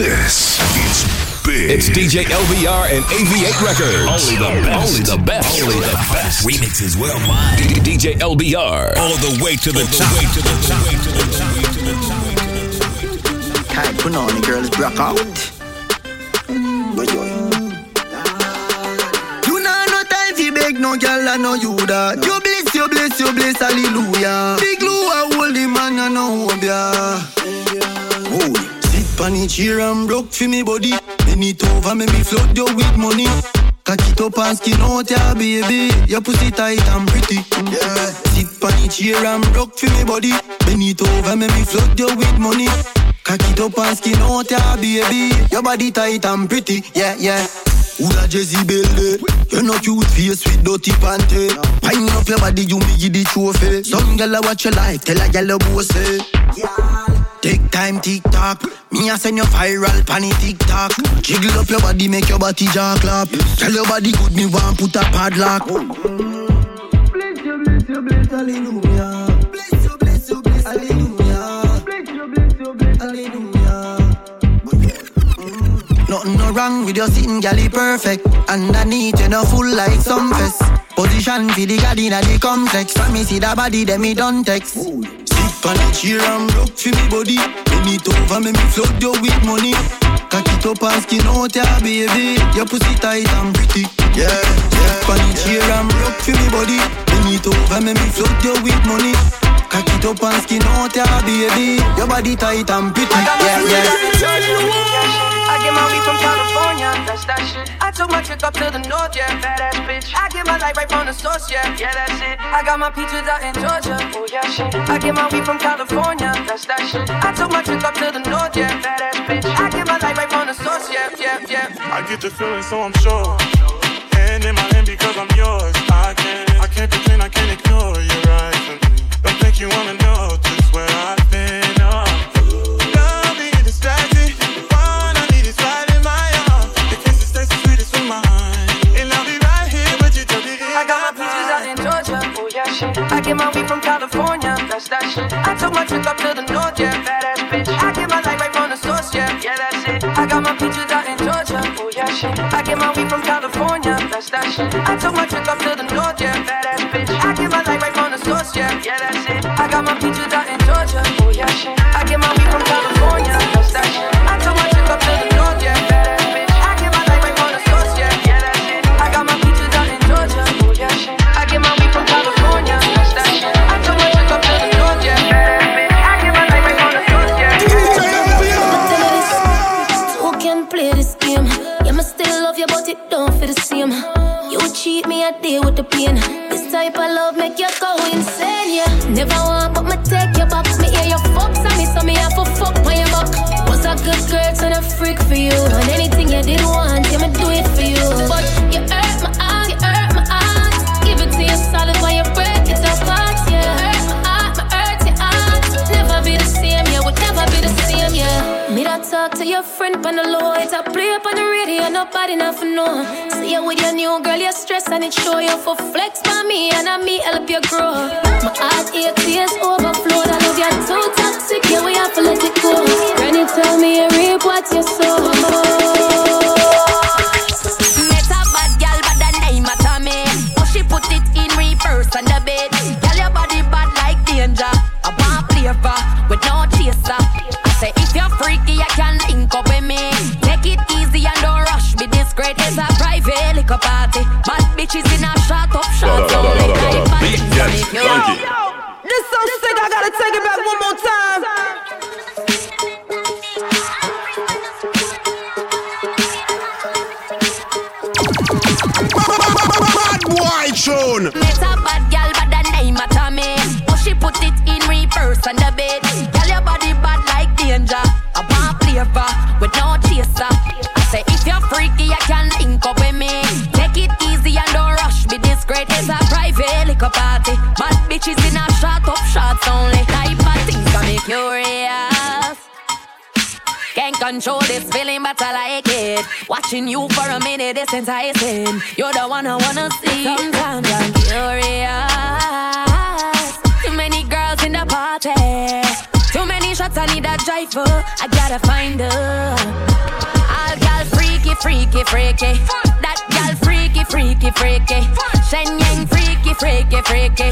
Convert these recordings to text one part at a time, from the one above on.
This is big. It's DJ LBR and AV8 Records. Only the best. Only the best. Only the best. Remixes worldwide. D- DJ LBR. All the way to the top. Way to the top. Way to the top. Way to the top. Way to the top. Can't put on the girls broke out. You know no time fi beg no girl I know you that. You bless, you bless, you bless, hallelujah. Big Lou I hold the man I know him ya. Oh, the chair and broke for me body. Bend it over, make me flood you with money. Cock it up and skin out ya baby. Your pussy tight and pretty. Yeah. Sit on the chair and broke for me body. Bend it over, make me flood you with money. Cock it up and skin out ya baby. Your body tight and pretty. Yeah, yeah. Da Jezebel there? You no cute face with dirty panty. Pine up your body, you me give the trophy. Some gyal a watch your life, tell a gyal a boss it. Take time, tick tock. Me a send you viral pan it tick tock. Jiggle up your body, make your body jaw clap. Tell your body good, me want put a padlock. Bless you, bless you, bless hallelujah. Bless you, bless you, bless hallelujah. Bless you, bless you, bless hallelujah. Nothing no wrong with your sitting, galley perfect. Underneath, you know, full like some fest. Position for the god inna the complex. When me see that body, then me don't text. The chair and broke for me body. Bend it over, make me flood you with money. Cock it up and skin out ya, baby. Your pussy tight and pretty. Yeah, yeah. On the chair and broke for me body. Bend it over, make me flood you with money. Cock it up and skin out ya, baby. Your body tight and pretty. Yeah, yeah. I get my weed from California, that's that shit. I took my chick up to the north, yeah, badass bitch. I get my light right from the source, yeah, yeah, that's it. I got my peaches out in Georgia, oh yeah, shit. I get my weed from California, that's that shit. I took my chick up to the north, yeah, badass bitch. I get my light right from the source, yeah, yeah, yeah. I get the feeling, so I'm sure. Hand in my hand because I'm yours. I can't, I can't pretend, I can't ignore you right. Don't think you wanna know took my chick up to the north, yeah, badass bitch. I get my life right from the source, yeah, yeah, that's it. I got my peaches out in Georgia, oh yeah, shit. I get my weed from California, that's that shit. I took my chick up to the north, yeah, badass bitch. I get my life right from the source, yeah, yeah, that's it. I got my peaches nobody nothing know. See you with your new girl, you're stressed and it show you for flex by me and I me help you grow. hot I like it. Watching you for a minute is enticing. You're the one I wanna see. Sometimes I'm curious. Too many girls in the party. Too many shots I need a driver. I gotta find her. All gal freaky, freaky, freaky. That gal freaky, freaky, freaky. Shen Yang freaky, freaky, freaky.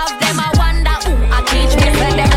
Of them I wonder who I teach me.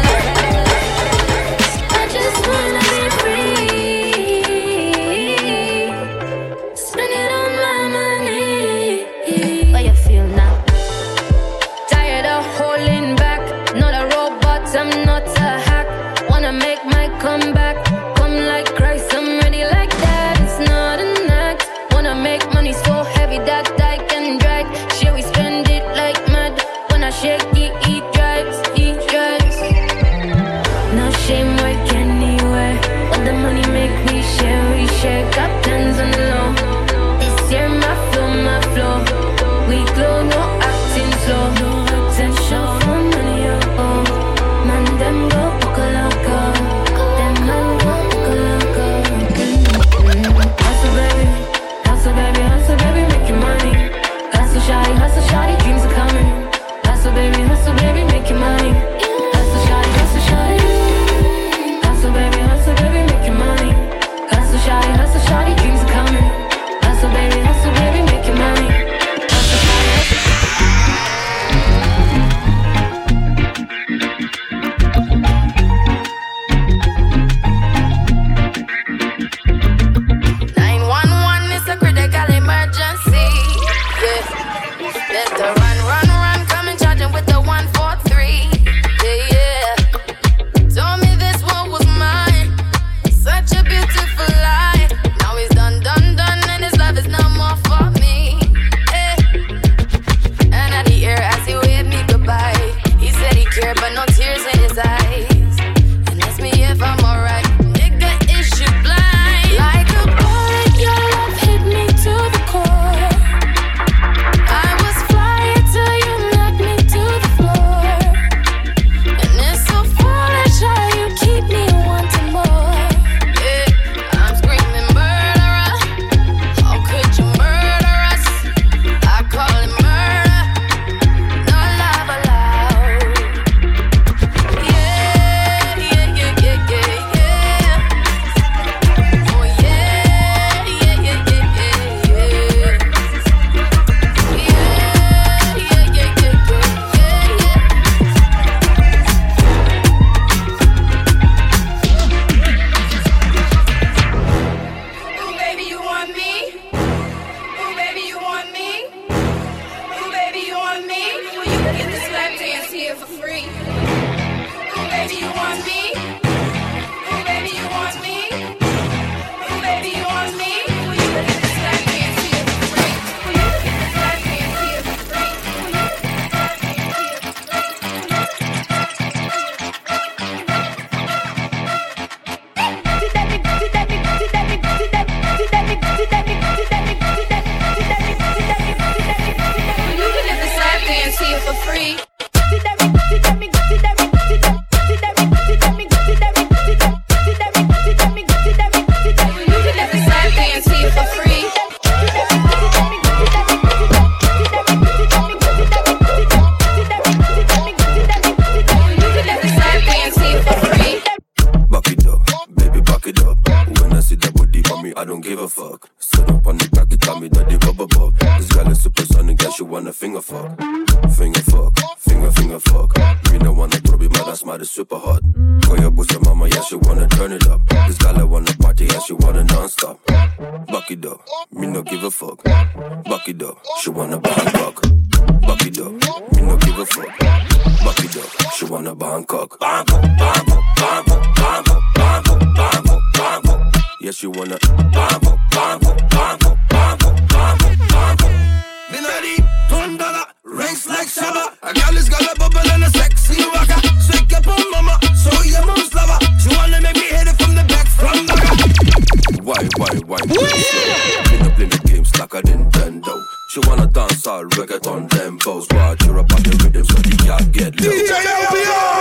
a Nintendo. She wanna dance all reggaeton tempos. Watch her up on the rhythm so the cat get low. DJ LBR!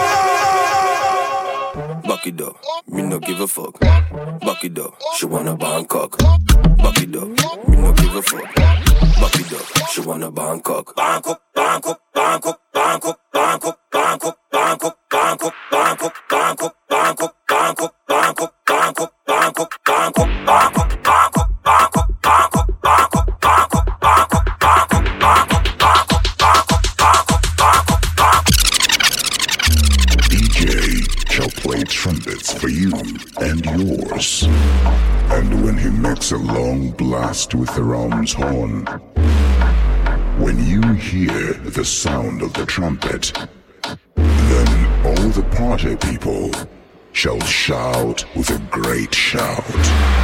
Back it up, me no give a fuck. Back it up, she wanna Bangkok. Back it up, me no give a fuck. Back it up, she wanna Bangkok. Bangkok. blast with the ram's horn. When you hear the sound of the trumpet, then all the party people shall shout with a great shout.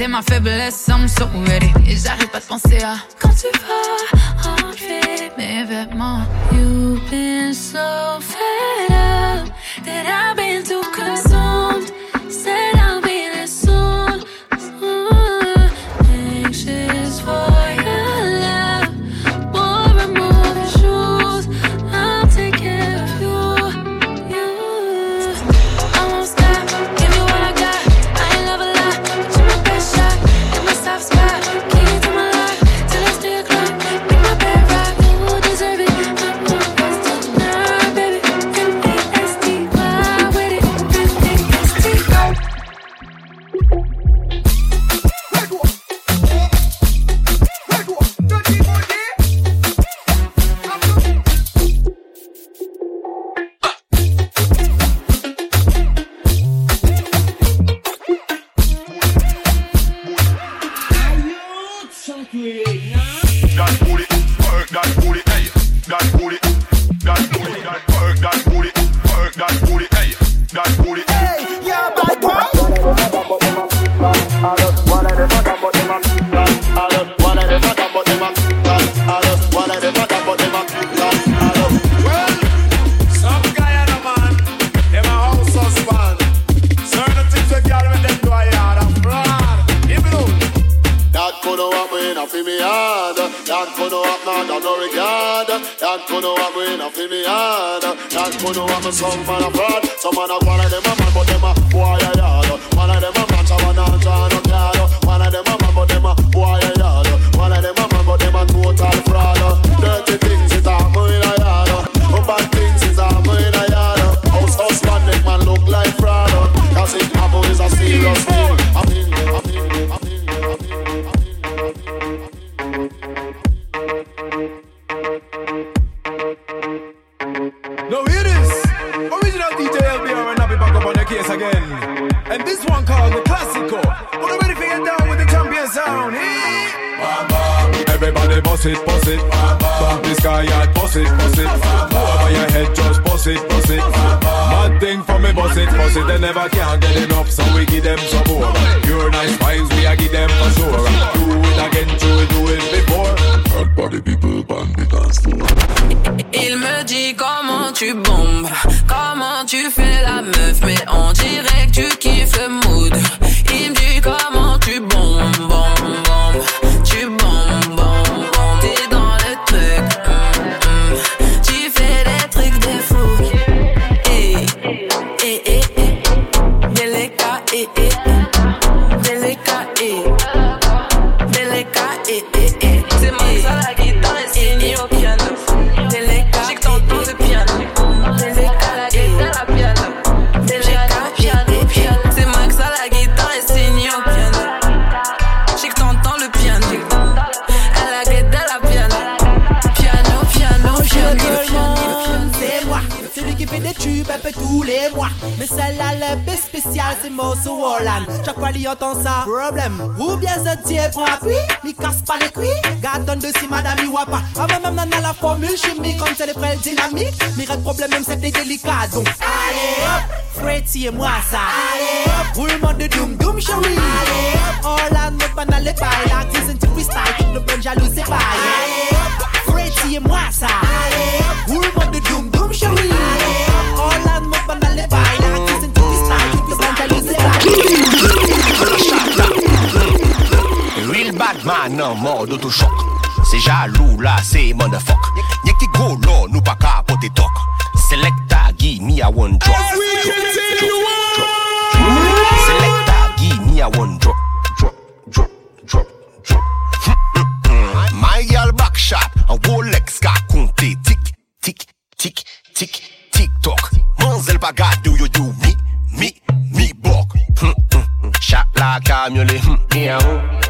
T'es ma faiblesse, I'm so ready. Et j'arrive pas de penser à quand tu vas enlever mes vêtements. You've been so fed up that I've been too consumed. That could happen a fi me hard. That could happen some man a fraud. Some man a one of them a man, but them a boy a yard. One of them a man, some man a John a card. One of them a man, but them a boy a yard. One of them a man, but them a total fraud. Dirty things is happen in a yard. Bad things is happen in a yard. House husband make man look like fraud. Cause it happen is a serious thing. Boss it, boss it. Bump this guy out, boss it, boss it. Over your head, just boss it, boss it. Mad thing for me, boss it, boss it. They never can get enough, so we give them some more. Pure nice vibes, we a give them for sure. Do it again, do it, do it before. Hot body people, bandit dance floor. Il me dit comment tu bombes, comment tu fais la meuf, mais on dirait que tu kiffes le mood. Entend ça, problème. Ou bien ce dieu prend appui, il casse pas les cuits. Gardon de si madame, il voit pas. Mais même dans la formule chimique, comme c'est les frères dynamique. Mais reste problème, même c'était délicat. Donc, allez hop, Freddy et moi ça. Allez hop, roulement de doom doom chérie. Allez hop, Holland, notre banal les bails. La cuisine du freestyle, toute le bon jaloux, c'est pareil. Allez hop, Freddy et moi ça. Allez hop, roulement de doom doom chérie. Allez hop, Holland, notre banal les bails. La cuisine du freestyle, toute le bon jaloux, c'est Real Man nan mod otochok Se jalou la se mandafok Nye ki go lo nou pa ka pote tok Selekta gi mi a one. drop Selekta gi mi a one drop. Drop, drop, drop, drop. My yal back shot An Rolex ka konte Tik, tik, tik, tik, tik tok Manzel pa gade ou yo do mi, mi, mi bok. Chak la kamyole, mi a ou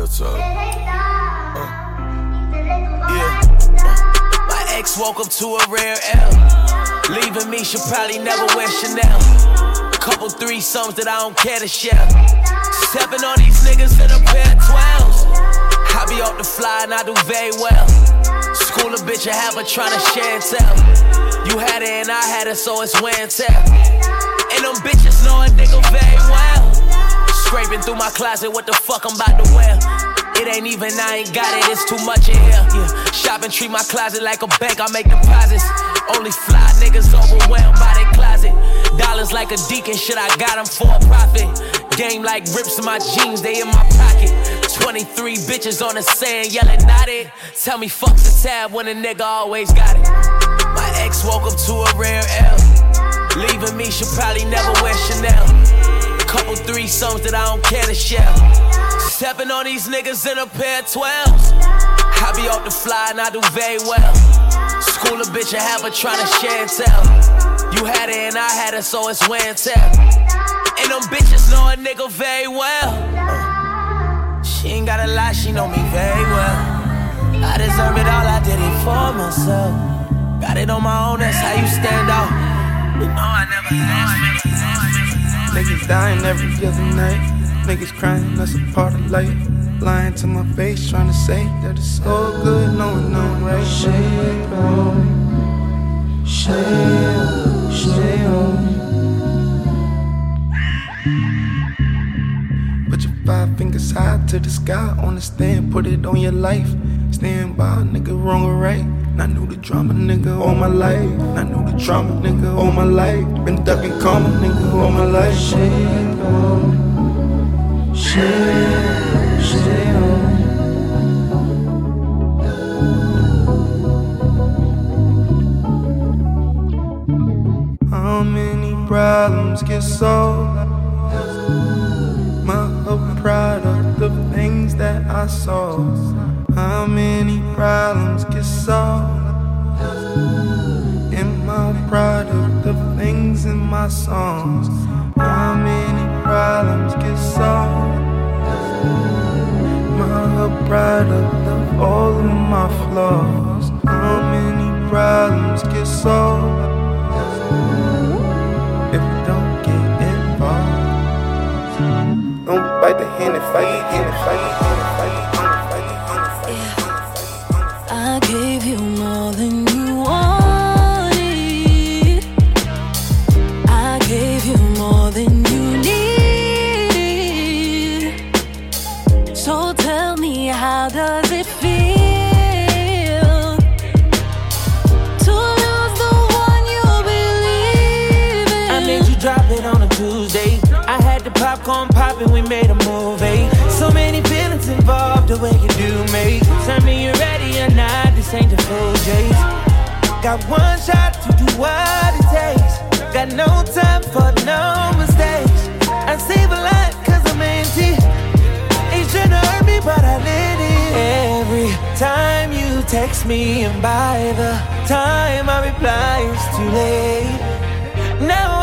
real talk. Uh, yeah. My ex woke up to a rare L. Leaving me, she'll probably never wear Chanel. Couple three songs that I don't care to share. Stepping on these niggas in a pair of 12s. I be off the fly and I do very well. School a bitch and have her trying to share and tell. You had it and I had it, so it's wear and tear. And them bitches know a nigga very well. Scraping through my closet, what the fuck I'm about to wear? It ain't even, I ain't got it, it's too much in here. Yeah. Shop and treat my closet like a bank, I make deposits. Only fly niggas overwhelmed by their closet. Dollars like a deacon, shit, I got them for a profit. Game like rips in my jeans, they in my pocket. 23 bitches on the sand yelling, not it. Tell me fuck the tab when a nigga always got it. My ex woke up to a rare L. Leaving me, she'll probably never wear Chanel. Couple three songs that I don't care to share. Stepping on these niggas in a pair of 12s. I be off the fly and I do very well. School a bitch and have her trying to share and tell. You had it and I had it, so it's wear and tear. And them bitches know a nigga very well. She ain't gotta lie, she know me very well. I deserve it all, I did it for myself. Got it on my own, that's how you stand out. You know I never asked Niggas dying every other night. Niggas crying, that's a part of life. Lying to my face, trying to say that it's all good, knowing I'm right. Shame on me. Shame, shame on me. Put your five fingers high to the sky on the stand, put it on your life. Stand by, nigga, wrong or right. I knew the drama, nigga, all my life. I knew the drama, nigga, all my life. Been ducking karma, nigga, all my life. Shame on me. Shame, shame on. How many problems get solved? My a product of things that I saw. Songs? How many problems get solved? A product of all of my flaws? How many problems get solved? If we don't get involved, don't bite the hand and fight, hand and fight, hand and fight, me. Tell me you're ready or not, this ain't the full J's. Got one shot to do what it takes. Got no time for no mistakes. I save a lot cause I'm empty. Trying to hurt me, but I let it. Every time you text me, and by the time I reply, it's too late. Now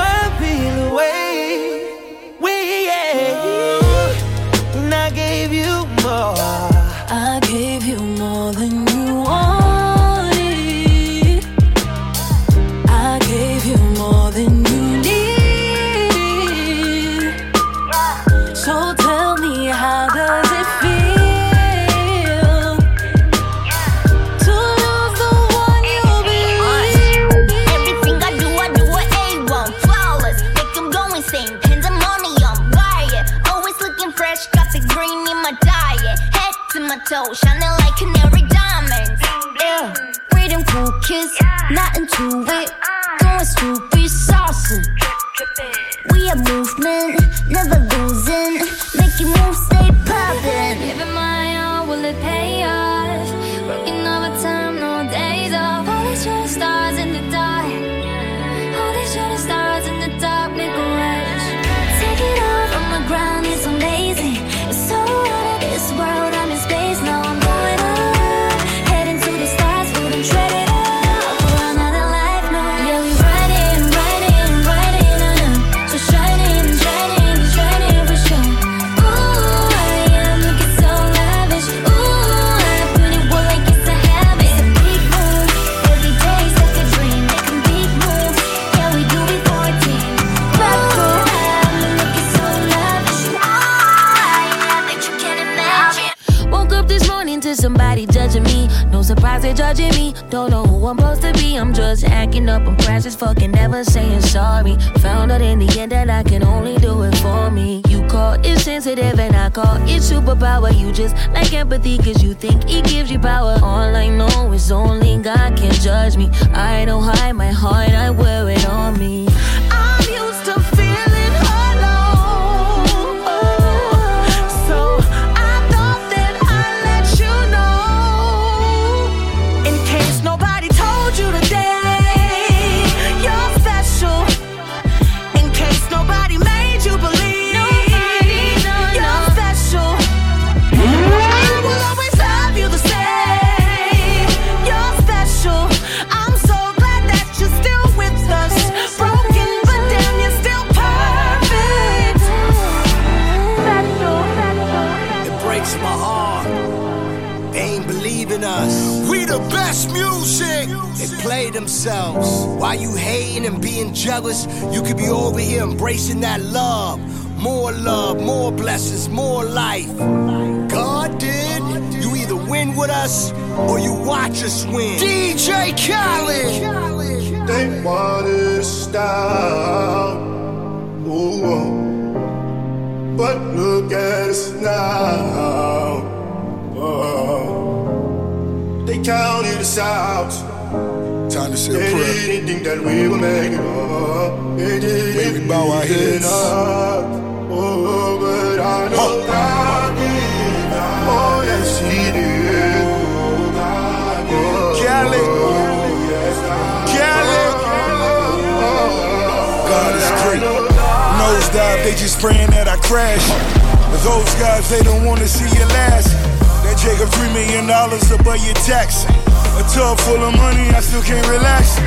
hating and being jealous? You could be over here embracing that love. More love, more blessings, more life. God did. You either win with us or you watch us win. DJ Khaled. They wanna stop. Ooh, oh. but look at us now. Oh. They counted us out. Time to say a prayer. didn't that we would make it up. May we bow our heads. Oh, but I know God did. Oh, yes, He did. Cali. God is great. Nosedive, they just praying that I crash. Those guys, they don't wanna see you last. That Jacob three million dollars above your tax. A tub full of money, I still can't relax.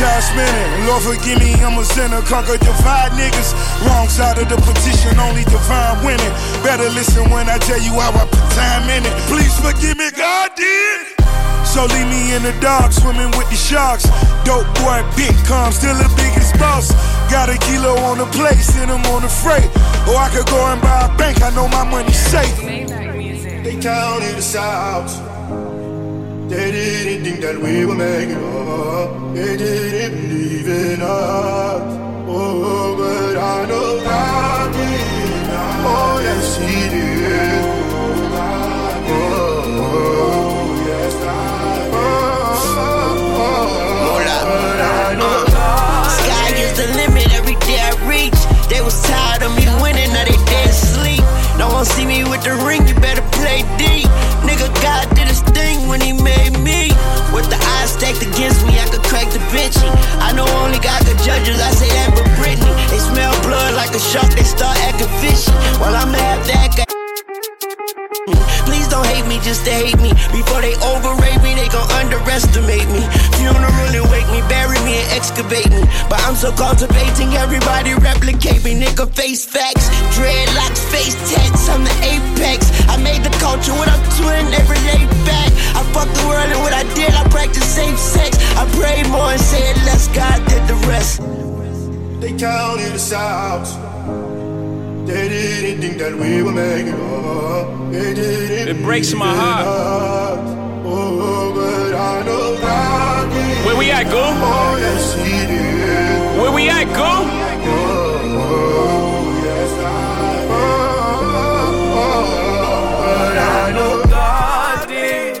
Time spinning, Lord forgive me, I'm a sinner. Conquer divide niggas. Wrong side of the petition, only divine winning. Better listen when I tell you how I put time in it. Please forgive me, God did. So leave me in the dark, swimming with the sharks. Dope boy, big calm, still the biggest boss. Got a kilo on the plate, send him on the freight. Or I could go and buy a bank, I know my money's safe. They counted us out. They didn't think that we would make it up. They didn't believe in only God could judge us, I say that but Britney. They smell blood like a shark, they start acting fishy. Well, I'm half that guy. Me just to hate me. Before they overrate me, they gon' underestimate me. Funeral and wake me, bury me and excavate me. But I'm so cultivating, everybody replicate me. Nigga, face facts, dreadlocks, face tats. I'm the apex. I made the culture what I'm doing every day back. I fuck the world and what I did, I practice safe sex. I prayed more and said less. God did the rest. They counted us out. They didn't think that we were making it It breaks my heart. Where we at, did. Where we at, did.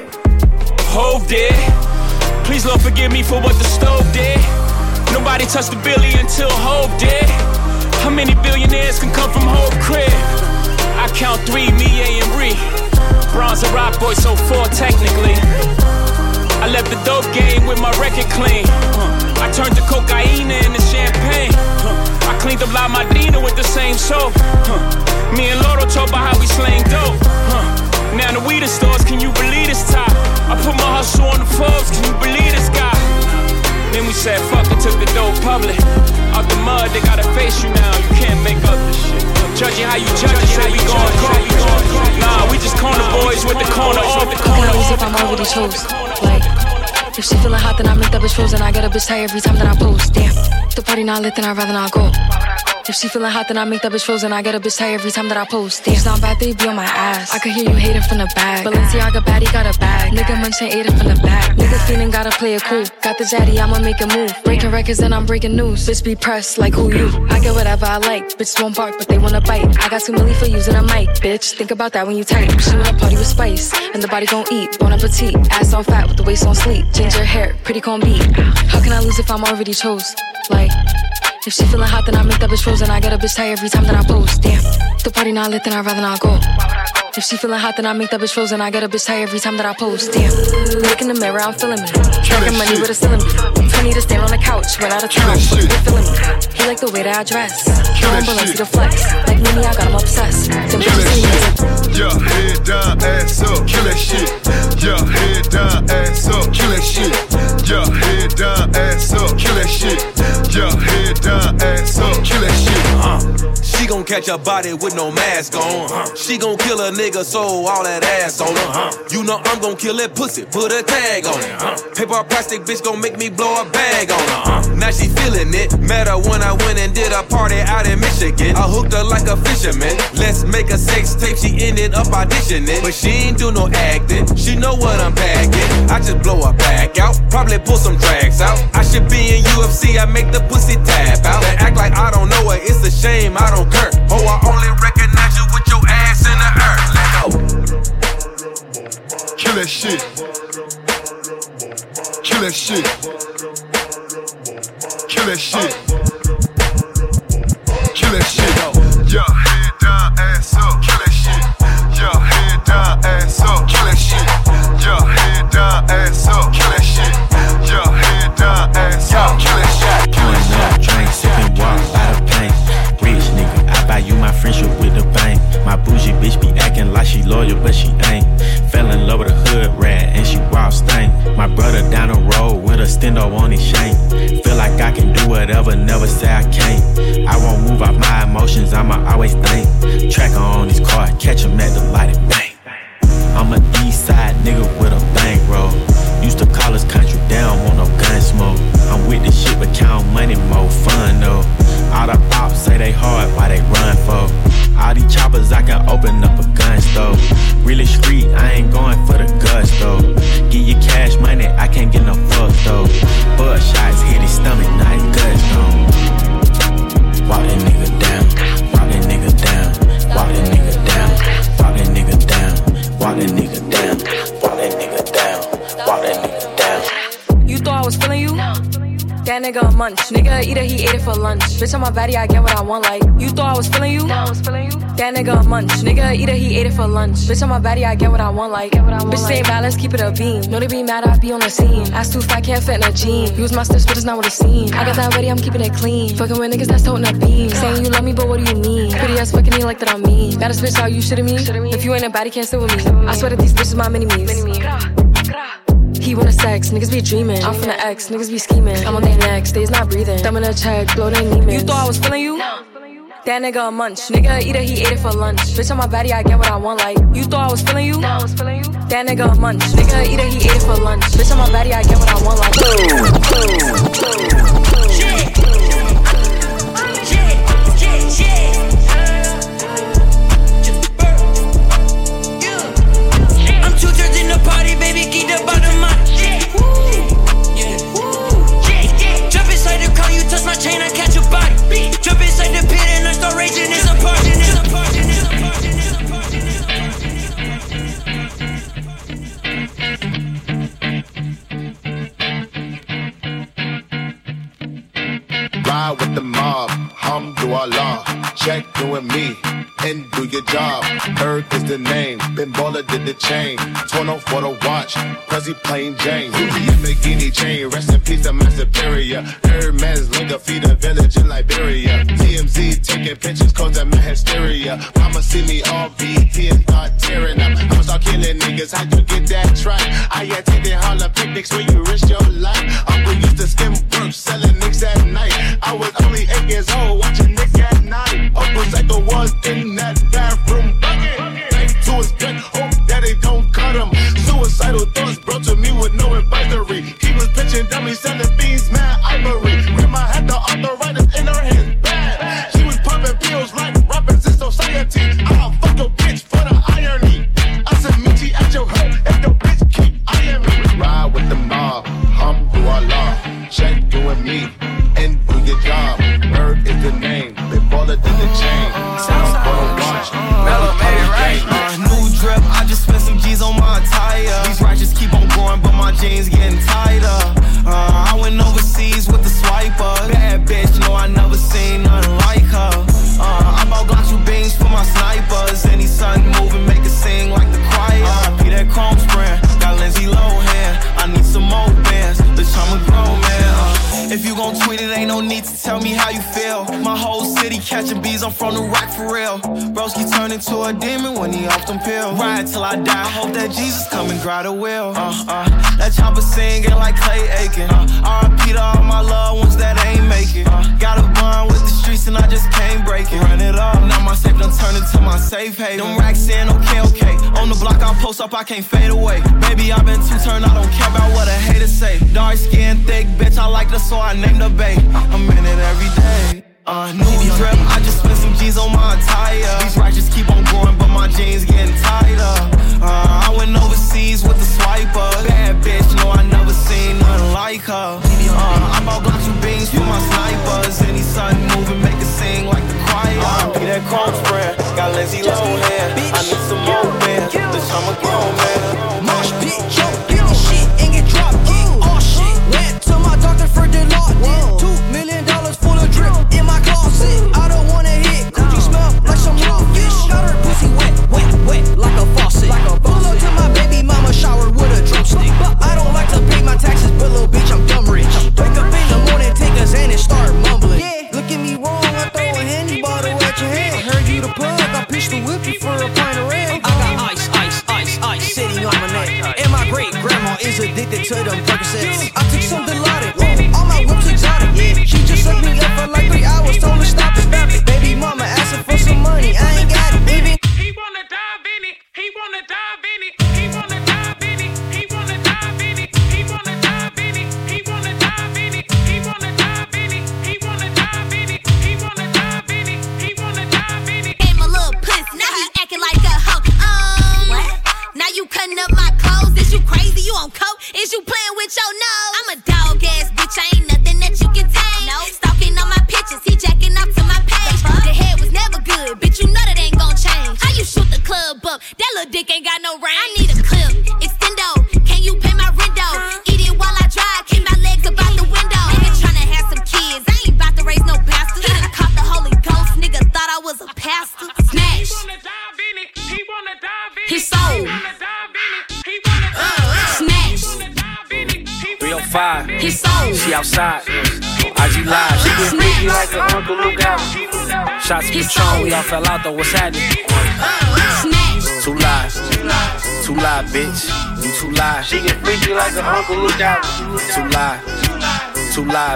Hove did. Please, Lord, forgive me for what the stove did. Nobody touched the billy until Hove did. How many billionaires can come from Hove crib? I count three, me, A, and Ree. Bronze and rock boy, so four technically. I left the dope game with my record clean. I turned the cocaine into champagne. I cleaned up La Madina with the same soap. Me and Loro talk about how we slang dope. Now the weed stores, can you believe this top? I put my hustle on the Forbes, can you believe this guy? Then we said fuck it, took the dope public. Out the mud, they gotta face you now. You can't make up this shit. Judging how you judge it, so we gon' go. Nah, we just corner boys with the corner off the corner off. if I'm already chose. Like, if she feeling hot, then I make that bitch frozen. I get a bitch tired every time that I post. Damn, the party not lit, then I'd rather not go. If she feeling hot, then I make that bitch frozen. I get a bitch tired every time that I post. It's not bad, they be on my ass. I could hear you hating from the back. Balenciaga baddie got a bag. Nigga munching ate it from the back. Nigga feeling gotta play it cool. Got the zaddy, I'ma make a move. Breaking records and I'm breaking news. Bitch be pressed like who you? I get whatever I like. Bitch won't bark, but they wanna bite. I got too milli for using a mic. Bitch, think about that when you type. She wanna party with spice, and the body gon' eat. Bon appetit. Ass on fat with the waist on sleep. Change her hair, pretty con beat. How can I lose if I'm already chose? Like. If she feeling hot, then I make that bitch frozen. I get a bitch tired every time that I post. Damn, the party not lit, then I'd rather not go. If she feeling hot, then I make that bitch frozen. I get a bitch high every time that I post. Damn, look in the mirror, I'm feeling me. Making money with a cylinder. Funny to stand on the couch, run out of town. But you feeling me. He like the way that I dress. Throwing bullets to the flex. Like Mimi, I got him obsessed. Them bitches see me. Yeah, head down, ass up, kill that shit. Yeah, head down, ass up, kill that shit. Yeah, head down, ass up, kill that shit. Yeah, head down, ass up, kill that shit. Uh, she gon' catch a body with no mask on. Uh, she gon' kill a nigga, so all that ass on her. You know I'm gon' kill that pussy, put a tag on it. Paper plastic bitch gon' make me blow a bag on her. Now she feeling it. Matter when I went and did a party out in Michigan. I hooked her like a fisherman. Let's make a sex tape. She ended up auditioning, but she ain't do no acting. She know what I'm packing. I just blow her back out. Probably pull some drags out. I should be in UFC. I make the pussy tap out. Act like I don't know munch. Nigga eat it, he ate it for lunch. Bitch, on my body, I get what I want. Like, bitch, stay bad, let's keep it a beam. Know they be mad, I be on the scene. Ass too fat, can't fit in a jean. Use my steps, but it's not what it seems. I got that ready, I'm keeping it clean. Fucking with niggas that's toting a beam. Saying you love me, but what do you mean? Pretty ass fucking me like that I'm mean. Baddest bitch, how you shitting me? If you ain't a baddie, can't sit with me. I swear that these bitches my mini-me's. He wanna sex, niggas be dreaming. I'm from the X, niggas be scheming. I'm on their necks, they's not breathing. Thumb in a check, blow their Neiman. You thought I was feeling you? That nigga a munch. Nigga eat it, he ate it for lunch. Bitch on my body, I get what I want. Like, you thought I was feeling you? i was feeling you That nigga a munch. Nigga eat it, he ate it for lunch. Bitch on my body, I get what I want. Like, I'm a. Ride with the mob, Alhamdulillah. Check doing me and do your job. Herb is the name, Ben Baller did the chain. Torn off for the watch, Prezi plain Jane. Lamborghini chain, rest in peace to my superior. Hermes Linga feed a village in Liberia. TMZ taking pictures, causing my hysteria. Mama see me on BT and start tearing up. I'ma start killing niggas, how you get that track? I taken Harlem picnics where you risk your life. Uncle used to skim work, selling nicks at night. I was only eight years old, watching Nick at night. Upwards like the ones in that bathroom. Bucket, to his gut, hope that it don't cut him. Suicidal thoughts brought to me with no advisory. He was pitching dummies, selling beans, man, ivory. Grandma had the arthritis in her hands, bad. She was popping pills like rappers in society. I'll fuck your bitch for the irony. I said, Mitchie at your hoe, if the bitch keep iron me. Ride with the mob, hum through Allah. Check you and me. the chain. Watch, mellow right. New drip, I just spent some G's on my attire. These righteous keep on growing, but my jeans getting tighter. G's, I'm from the rock for real. Broski turn into a demon when he off them pills. Ride till I die. I hope that Jesus come and grind the wheel. Uh, uh, that chopper singing like Clay Aiken. Uh, RIP to all my loved ones that ain't make. Uh, got a bond with the streets and I just can't break it. Run it up. Now my safe done turned into my safe haven. Them racks in, okay, okay. On the block, I post up, I can't fade away. Baby, i been too turned, I don't care about what a hater say. Dark skin, thick bitch, I like the so I named the bay. I'm in it every day. Uh, new drip, I just spent some G's on my attire. These righteous keep on growing, but my jeans getting tighter. Uh, I went overseas with the swiper. Bad bitch, no, I never seen nothing like her. Uh, I bought blocks of beans for my snipers. Any sudden moving, make it sing like the choir. Uh, be that chrome spread, got Lindsay Lohan. I need some more bands, bitch, I'm a grown man. Addicted to them Percocets. I took some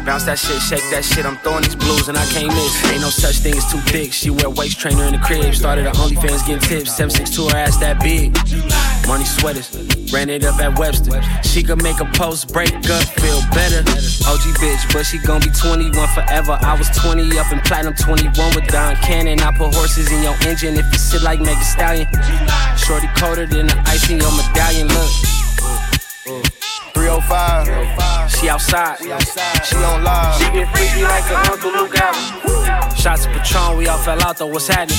bounce that shit, shake that shit. I'm throwing these blues and I can't miss. Ain't no such thing as too thick. She wear waist trainer in the crib. Started her OnlyFans getting tips. 762 her ass that big. Money sweaters, ran it up at Webster. She could make a post break up, feel better. OG bitch, but she gon' be 21 forever. I was 20 up in platinum 21 with Don Cannon. I put horses in your engine if you sit like Megan Stallion. Shorty colder than the ice in your medallion. Look. 305. She outside. She on live. She get freaky like her Uncle Luke out. Shots of Patron, we all fell out though. What's happening?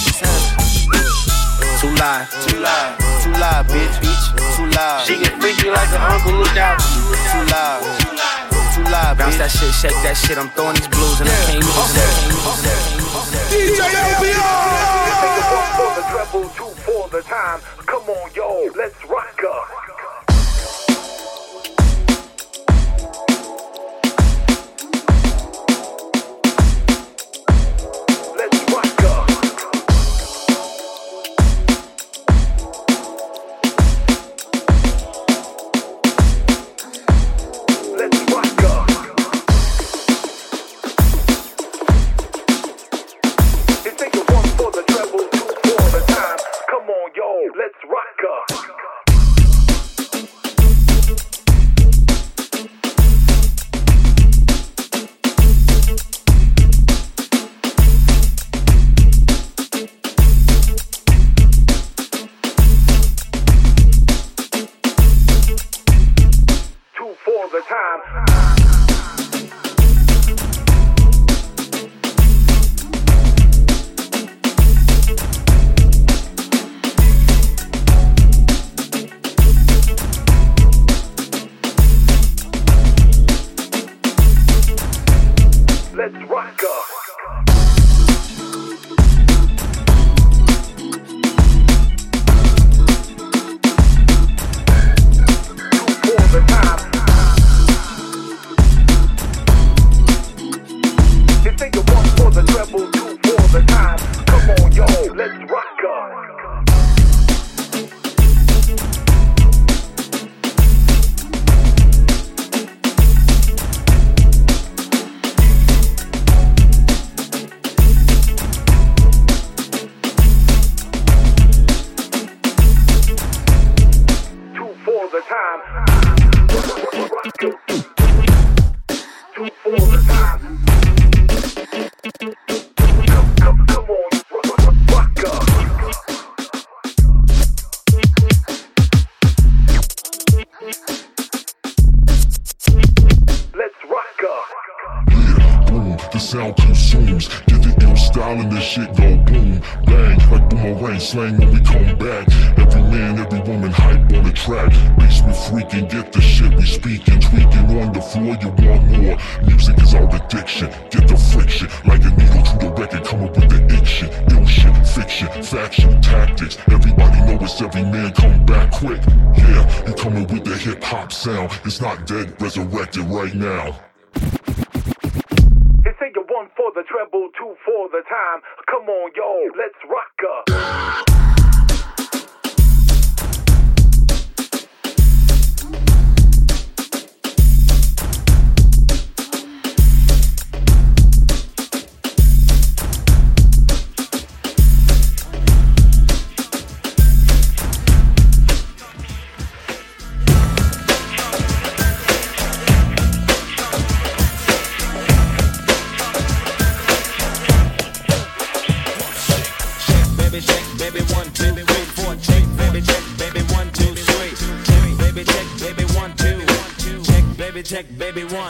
Too live. Too live. Too live, bitch. bitch. Too live. She get freaky like her Uncle Luke out. Too live. Too live, Bounce bitch. that shit, shake that shit. I'm throwing these blues and I can't. DJ For the treble, two for the time. Come on, yo, let's It's not dead, resurrected right now. They say you're one for the treble, two for the time. Come on, yo, let's rock up.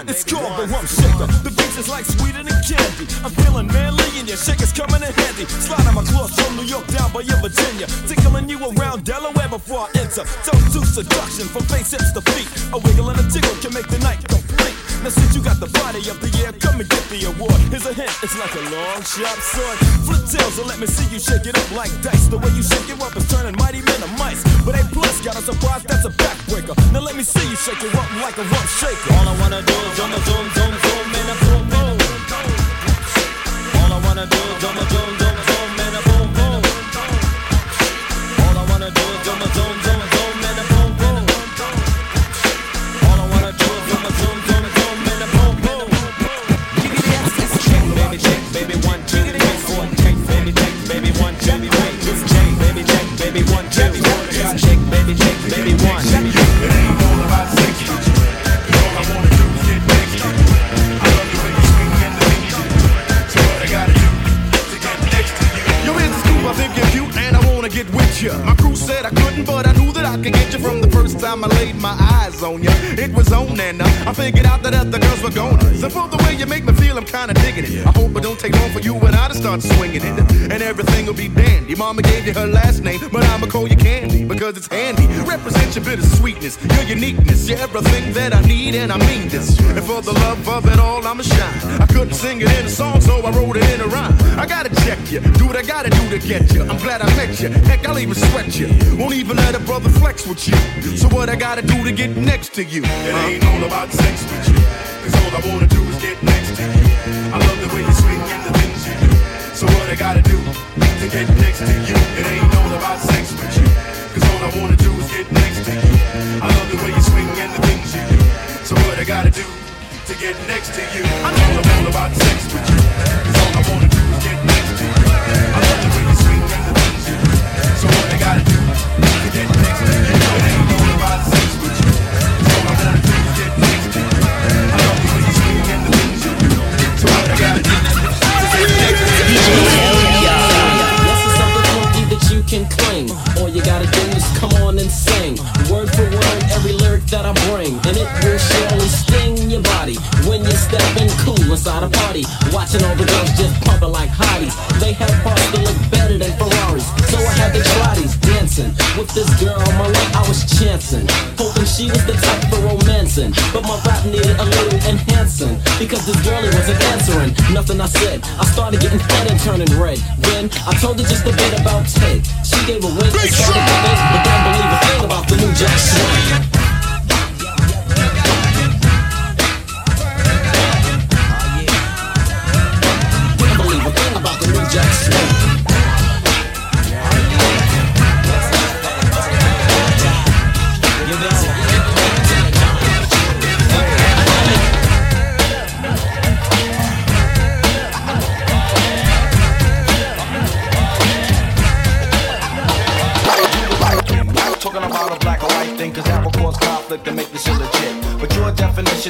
It's called the rump shaker. The beats is like sweeter than candy. I'm feeling manly and your shaker's coming in handy. Sliding my clothes from New York down by your Virginia. Tickling you around Delaware before I enter. Don't do seduction from face hips to feet. A wiggle and a jiggle can make the night complete. Now since you got the body of the year, come and get the award. Here's a hint, it's like a long sharp sword. Flip tails and let me see you shake it up like dice. The way you shake it up is turning mighty men to mice. But A plus got a surprise, that's a backbreaker. Now let me see you shake it up like a rump shaker. All I wanna do is zoom, zoom, zoom, zoom, and a boom, boom. All I wanna do is zoom, zoom, zoom, zoom, and a boom, boom. All I wanna do is zoom, zoom, zoom, on you. It was on and uh, I figured out that other girls were gonna. So for the way you make me feel, I'm kinda digging it. I hope it don't take long for you and I to start swinging it. And everything will be dandy. Mama gave you her last name, but I'ma call you Candy because it's handy. Represent your bittersweetness, your uniqueness, you're everything that I need, and I mean this. And for the love of it all, I'ma shine. I couldn't sing it in a song, so I wrote it in a rhyme. I gotta check you, do what I gotta do to get you. I'm glad I met you. Heck, I'll even sweat you. Won't even let a brother flex with you. So what I gotta do to get next to you? It ain't all about sex with you. Cause all I wanna do what I gotta do to get next to you? It ain't all about sex with you. Cause all I wanna do is get next to you. I love the way you swing and the things you do. So what I gotta do to get next to you? I know I'm all about sex with you. For romancing. But my rap needed a little enhancing. Because this girlie wasn't answering. Nothing I said. I started getting fed and turning red. Then I told her just a bit about Ted. She gave a wink and started to think, but don't believe a thing about the new Jack Swing. Don't believe a thing about the new Jack Swing.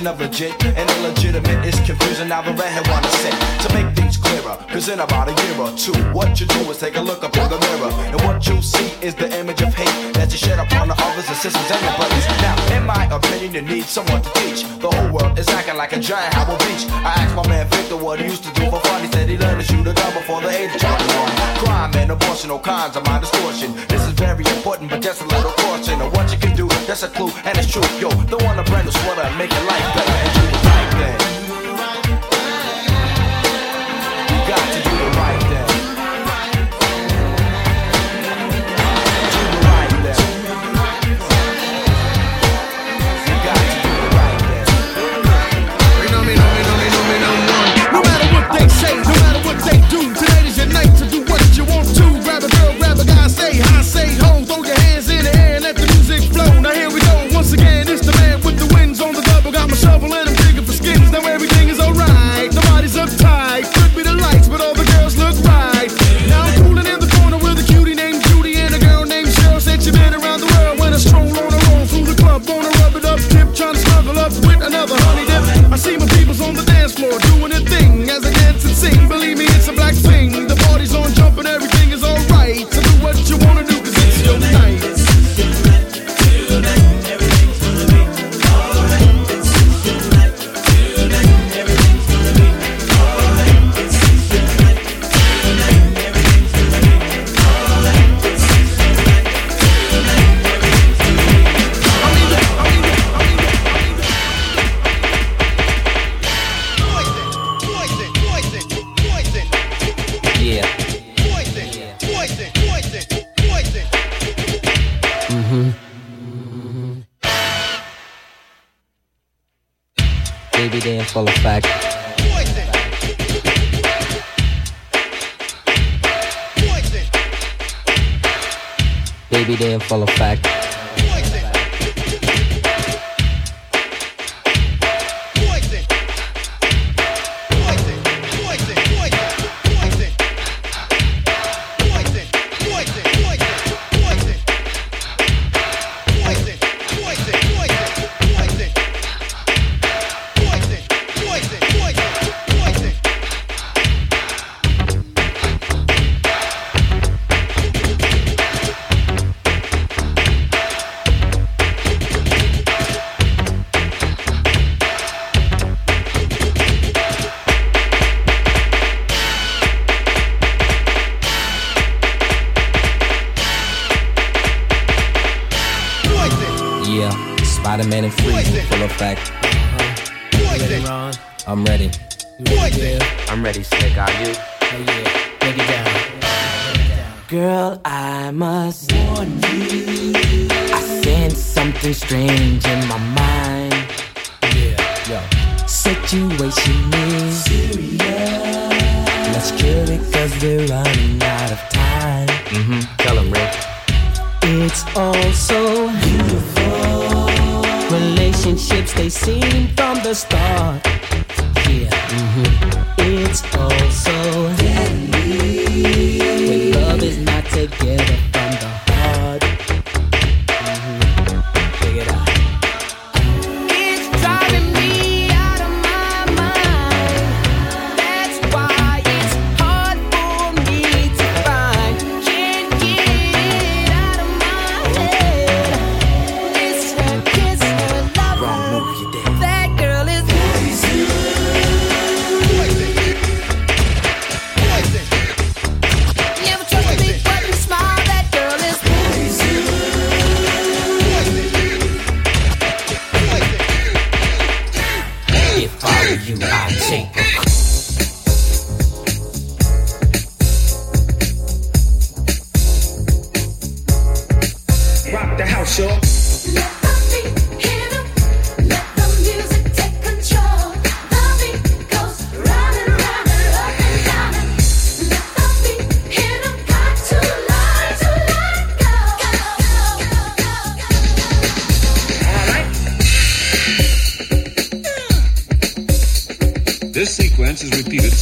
Definition of legit and illegitimate is confusing. Now the redhead wanna say to make things clearer. Cause in about a year or two, what you do is take a look up in the mirror. And what you'll see is the image of hate that you shed upon the others, the sisters, and your brothers. Now, in my opinion, you need someone to teach. The whole world is acting like a giant Howard Beach. I asked my man Victor what he used to do for fun. He said he learned to shoot a gun before the age of 21. Crime and abortion, all kinds of my distortion. This is very important, but just a little caution of what you can do. That's a clue, and it's true. Yo, don't want a brand new sweater make your life